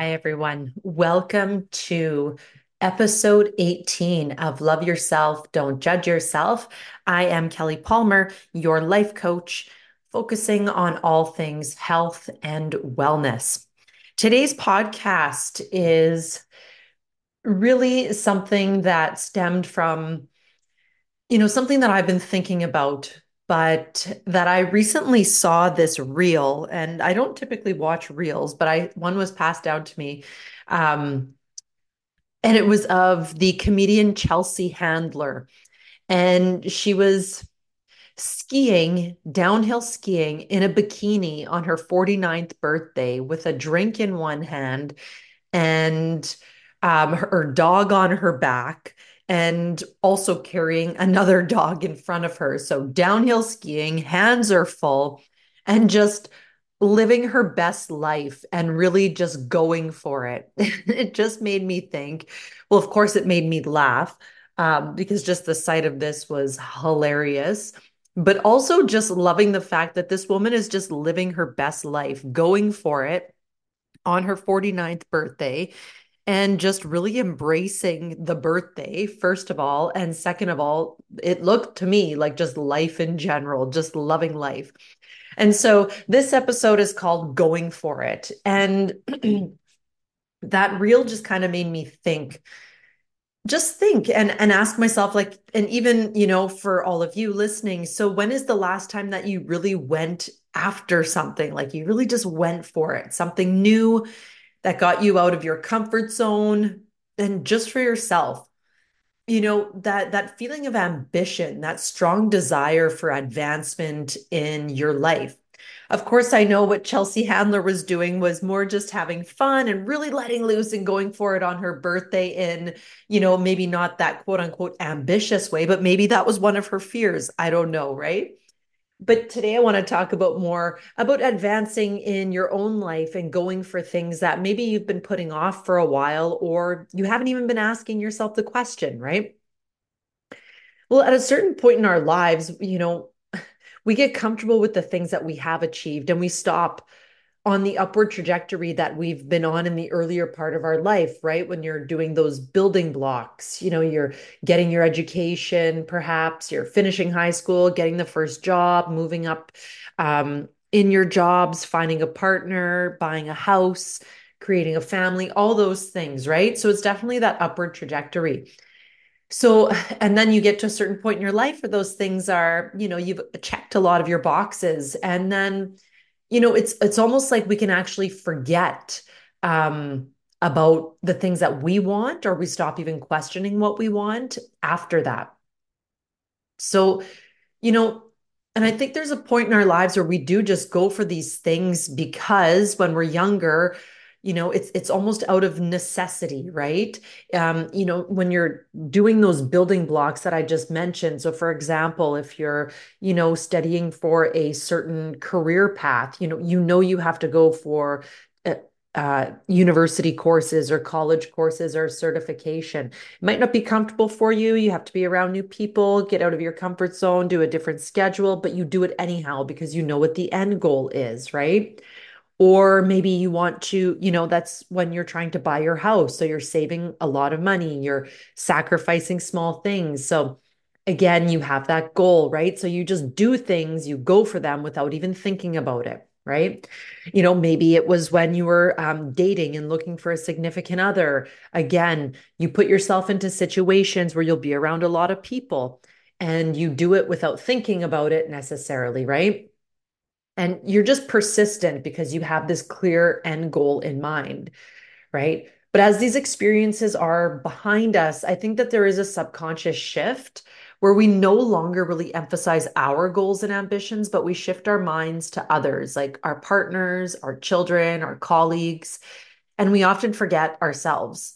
Hi, everyone. Welcome to episode 18 of Love Yourself, Don't Judge Yourself. I am Kelly Palmer, your life coach, focusing on all things health and wellness. Today's podcast is really something that stemmed from, you know, something that I've been thinking about but that I recently saw this reel, and I don't typically watch reels, but I one was passed down to me. Um, and it was of the comedian Chelsea Handler. And she was skiing, downhill skiing in a bikini on her 49th birthday with a drink in one hand and um, her dog on her back and also carrying another dog in front of her. So downhill skiing, hands are full, and just living her best life and really just going for it. it just made me think, well, of course, it made me laugh um, because just the sight of this was hilarious. But also just loving the fact that this woman is just living her best life, going for it on her 49th birthday and just really embracing the birthday, first of all. And second of all, it looked to me like just life in general, just loving life. And so this episode is called Going For It. And that reel just kind of made me think just think and and ask myself like and even you know for all of you listening so when is the last time that you really went after something like you really just went for it something new that got you out of your comfort zone and just for yourself. You know that that feeling of ambition that strong desire for advancement in your life. Of course i know what chelsea handler was doing was more just having fun and really letting loose and going for it on her birthday in you know maybe not that quote unquote ambitious way but maybe that was one of her fears. I don't know right but today I want to talk about more about advancing in your own life and going for things that maybe you've been putting off for a while or you haven't even been asking yourself the question, right? Well, at a certain point in our lives, you know, we get comfortable with the things that we have achieved and we stop on the upward trajectory that we've been on in the earlier part of our life, right? When you're doing those building blocks, you know, you're getting your education, perhaps you're finishing high school, getting the first job, moving up um, in your jobs, finding a partner, buying a house, creating a family, all those things, right? So it's definitely that upward trajectory. So, and then you get to a certain point in your life where those things are, you know, you've checked a lot of your boxes. And then, you know it's it's almost like we can actually forget um about the things that we want or we stop even questioning what we want after that. So you know and i think there's a point in our lives where we do just go for these things because when we're younger you know it's it's almost out of necessity right um you know when you're doing those building blocks that i just mentioned so for example if you're you know studying for a certain career path you know you know you have to go for uh, uh, university courses or college courses or certification. It might not be comfortable for you. You have to be around new people, get out of your comfort zone, do a different schedule, but you do it anyhow because you know what the end goal is, right? Or maybe you want to, you know, that's when you're trying to buy your house. So you're saving a lot of money, you're sacrificing small things. So again, you have that goal, right? So you just do things, you go for them without even thinking about it, right? You know, maybe it was when you were um, dating and looking for a significant other. Again, you put yourself into situations where you'll be around a lot of people and you do it without thinking about it necessarily, right? And you're just persistent because you have this clear end goal in mind, right? But as these experiences are behind us, I think that there is a subconscious shift where we no longer really emphasize our goals and ambitions, but we shift our minds to others, like our partners, our children, our colleagues, and we often forget ourselves.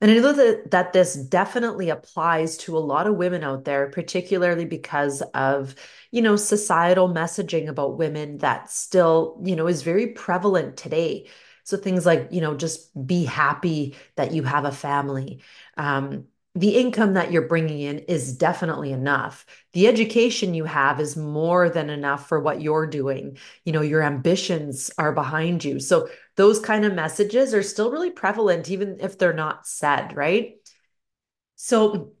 And I know that, that this definitely applies to a lot of women out there, particularly because of, you know, societal messaging about women that still, you know, is very prevalent today. So things like, you know, just be happy that you have a family. Um, the income that you're bringing in is definitely enough. The education you have is more than enough for what you're doing. You know, your ambitions are behind you. So those kind of messages are still really prevalent, even if they're not said, right? So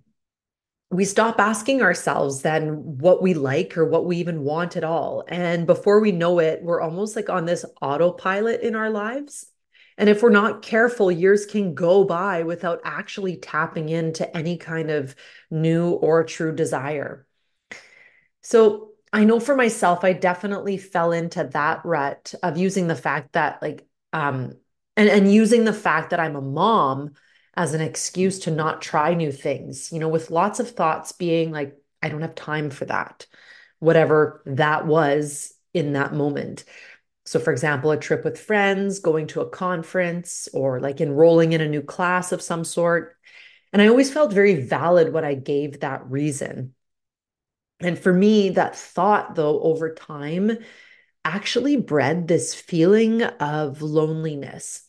we stop asking ourselves then what we like or what we even want at all. And before we know it, we're almost like on this autopilot in our lives. And if we're not careful, years can go by without actually tapping into any kind of new or true desire. So I know for myself, I definitely fell into that rut of using the fact that, like, um, and, and using the fact that I'm a mom as an excuse to not try new things, you know, with lots of thoughts being like, I don't have time for that, whatever that was in that moment. So, for example, a trip with friends, going to a conference, or like enrolling in a new class of some sort. And I always felt very valid when I gave that reason. And for me, that thought, though, over time actually bred this feeling of loneliness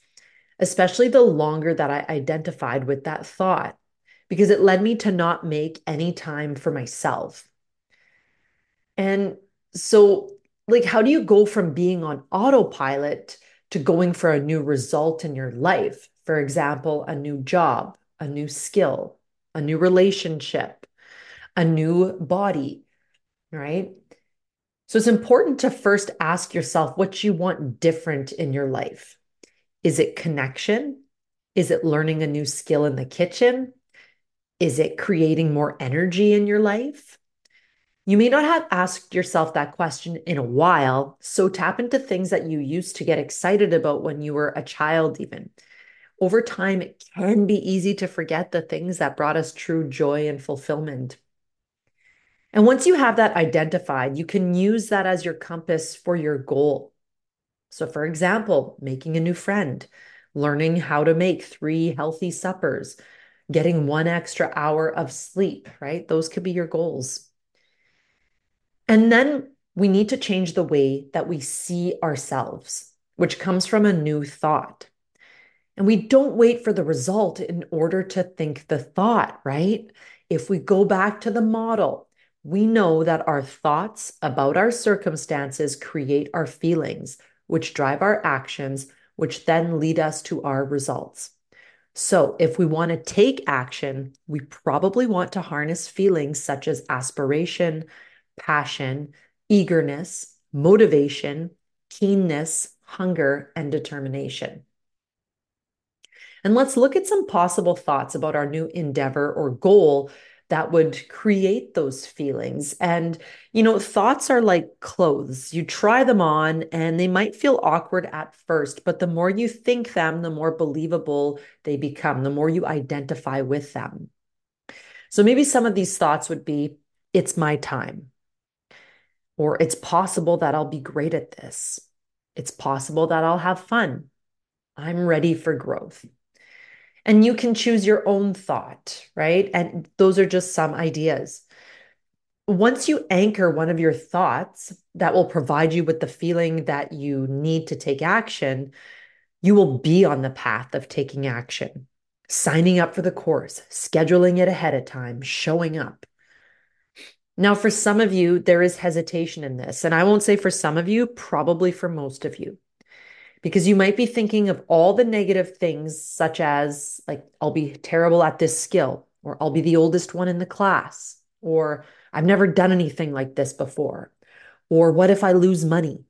especially the longer that I identified with that thought, because it led me to not make any time for myself. And so, like, how do you go from being on autopilot to going for a new result in your life? For example, a new job, a new skill, a new relationship, a new body, right? So it's important to first ask yourself what you want different in your life. Is it connection? Is it learning a new skill in the kitchen? Is it creating more energy in your life? You may not have asked yourself that question in a while, so tap into things that you used to get excited about when you were a child, even. Over time, it can be easy to forget the things that brought us true joy and fulfillment. And once you have that identified, you can use that as your compass for your goal. So, for example, making a new friend, learning how to make three healthy suppers, getting one extra hour of sleep, right? Those could be your goals. And then we need to change the way that we see ourselves, which comes from a new thought. And we don't wait for the result in order to think the thought, right? If we go back to the model, we know that our thoughts about our circumstances create our feelings which drive our actions, which then lead us to our results. So, if we want to take action, we probably want to harness feelings such as aspiration, passion, eagerness, motivation, keenness, hunger, and determination. And let's look at some possible thoughts about our new endeavor or goal that would create those feelings. And, you know, thoughts are like clothes. You try them on and they might feel awkward at first, but the more you think them, the more believable they become, the more you identify with them. So maybe some of these thoughts would be it's my time, or it's possible that I'll be great at this. It's possible that I'll have fun. I'm ready for growth. And you can choose your own thought, right? And those are just some ideas. Once you anchor one of your thoughts that will provide you with the feeling that you need to take action, you will be on the path of taking action, signing up for the course, scheduling it ahead of time, showing up. Now, for some of you, there is hesitation in this. And I won't say for some of you, probably for most of you because you might be thinking of all the negative things, such as, like, I'll be terrible at this skill, or I'll be the oldest one in the class, or I've never done anything like this before, or what if I lose money,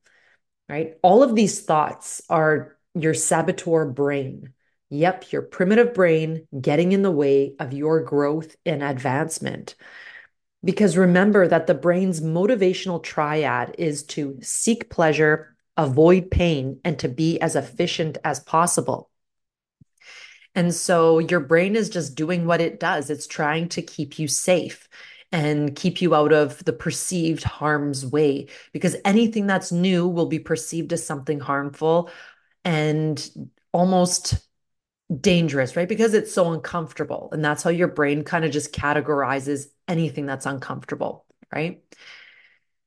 right? All of these thoughts are your saboteur brain. Yep, your primitive brain getting in the way of your growth and advancement. Because remember that the brain's motivational triad is to seek pleasure, avoid pain, and to be as efficient as possible. And so your brain is just doing what it does. It's trying to keep you safe and keep you out of the perceived harm's way because anything that's new will be perceived as something harmful and almost dangerous, right? Because it's so uncomfortable. And that's how your brain kind of just categorizes anything that's uncomfortable, right?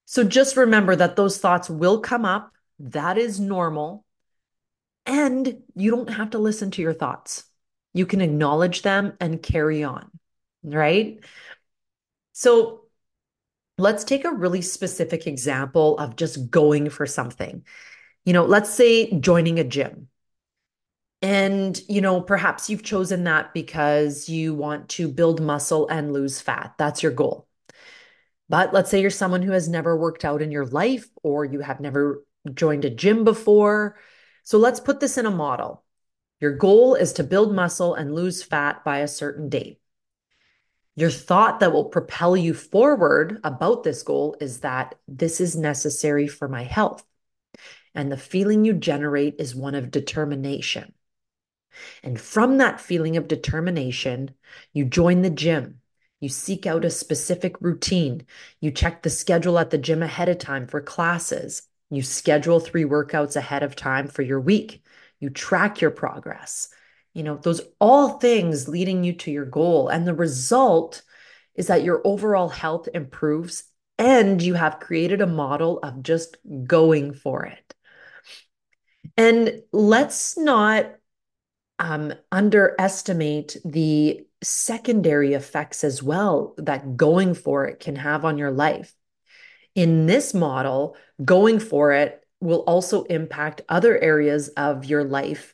So just remember that those thoughts will come up that is normal. And you don't have to listen to your thoughts. You can acknowledge them and carry on. right? So let's take a really specific example of just going for something. You know, let's say joining a gym. And, you know, perhaps you've chosen that because you want to build muscle and lose fat. That's your goal. But let's say you're someone who has never worked out in your life or you have never joined a gym before. So let's put this in a model. Your goal is to build muscle and lose fat by a certain date. Your thought that will propel you forward about this goal is that this is necessary for my health. And the feeling you generate is one of determination. And from that feeling of determination, you join the gym. You seek out a specific routine. You check the schedule at the gym ahead of time for classes. You schedule three workouts ahead of time for your week. You track your progress. You know, those all things leading you to your goal. And the result is that your overall health improves and you have created a model of just going for it. And let's not um, underestimate the secondary effects as well that going for it can have on your life. In this model, going for it will also impact other areas of your life.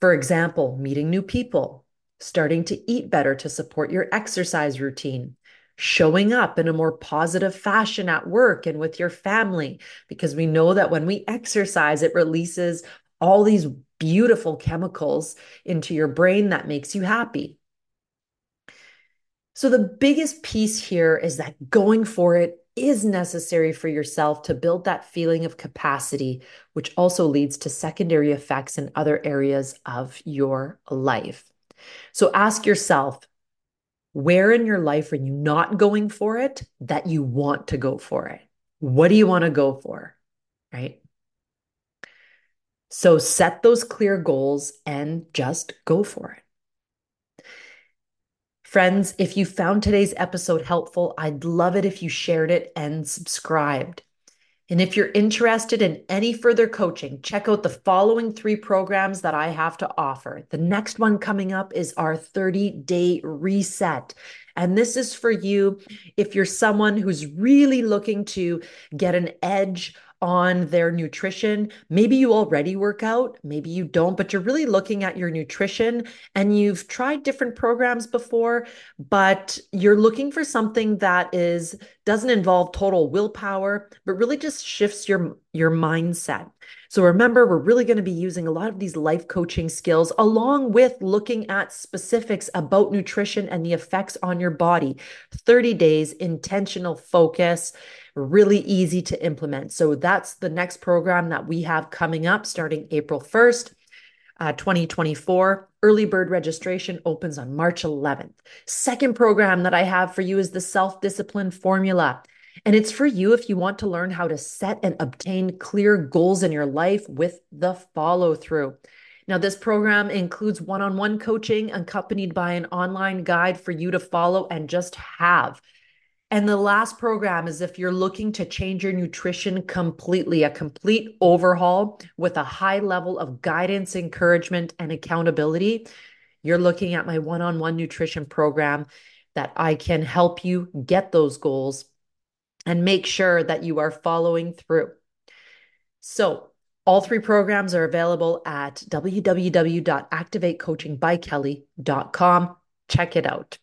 For example, meeting new people, starting to eat better to support your exercise routine, showing up in a more positive fashion at work and with your family, because we know that when we exercise, it releases all these beautiful chemicals into your brain that makes you happy. So, the biggest piece here is that going for it is necessary for yourself to build that feeling of capacity, which also leads to secondary effects in other areas of your life. So, ask yourself where in your life are you not going for it that you want to go for it? What do you want to go for? Right? So set those clear goals and just go for it. Friends, if you found today's episode helpful, I'd love it if you shared it and subscribed. And if you're interested in any further coaching, check out the following three programs that I have to offer. The next one coming up is our 30 day reset. And this is for you if you're someone who's really looking to get an edge on their nutrition. Maybe you already work out, maybe you don't, but you're really looking at your nutrition and you've tried different programs before, but you're looking for something that is doesn't involve total willpower, but really just shifts your your mindset. So remember, we're really going to be using a lot of these life coaching skills along with looking at specifics about nutrition and the effects on your body. 30 days intentional focus really easy to implement. So that's the next program that we have coming up starting April 1st. Uh, 2024. Early bird registration opens on March 11th. Second program that I have for you is the self discipline formula. And it's for you if you want to learn how to set and obtain clear goals in your life with the follow through. Now, this program includes one on one coaching accompanied by an online guide for you to follow and just have. And the last program is if you're looking to change your nutrition completely, a complete overhaul with a high level of guidance, encouragement, and accountability. You're looking at my one on one nutrition program that I can help you get those goals and make sure that you are following through. So, all three programs are available at www.activatecoachingbykelly.com. Check it out.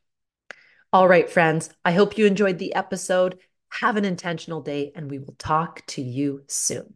All right, friends, I hope you enjoyed the episode. Have an intentional day, and we will talk to you soon.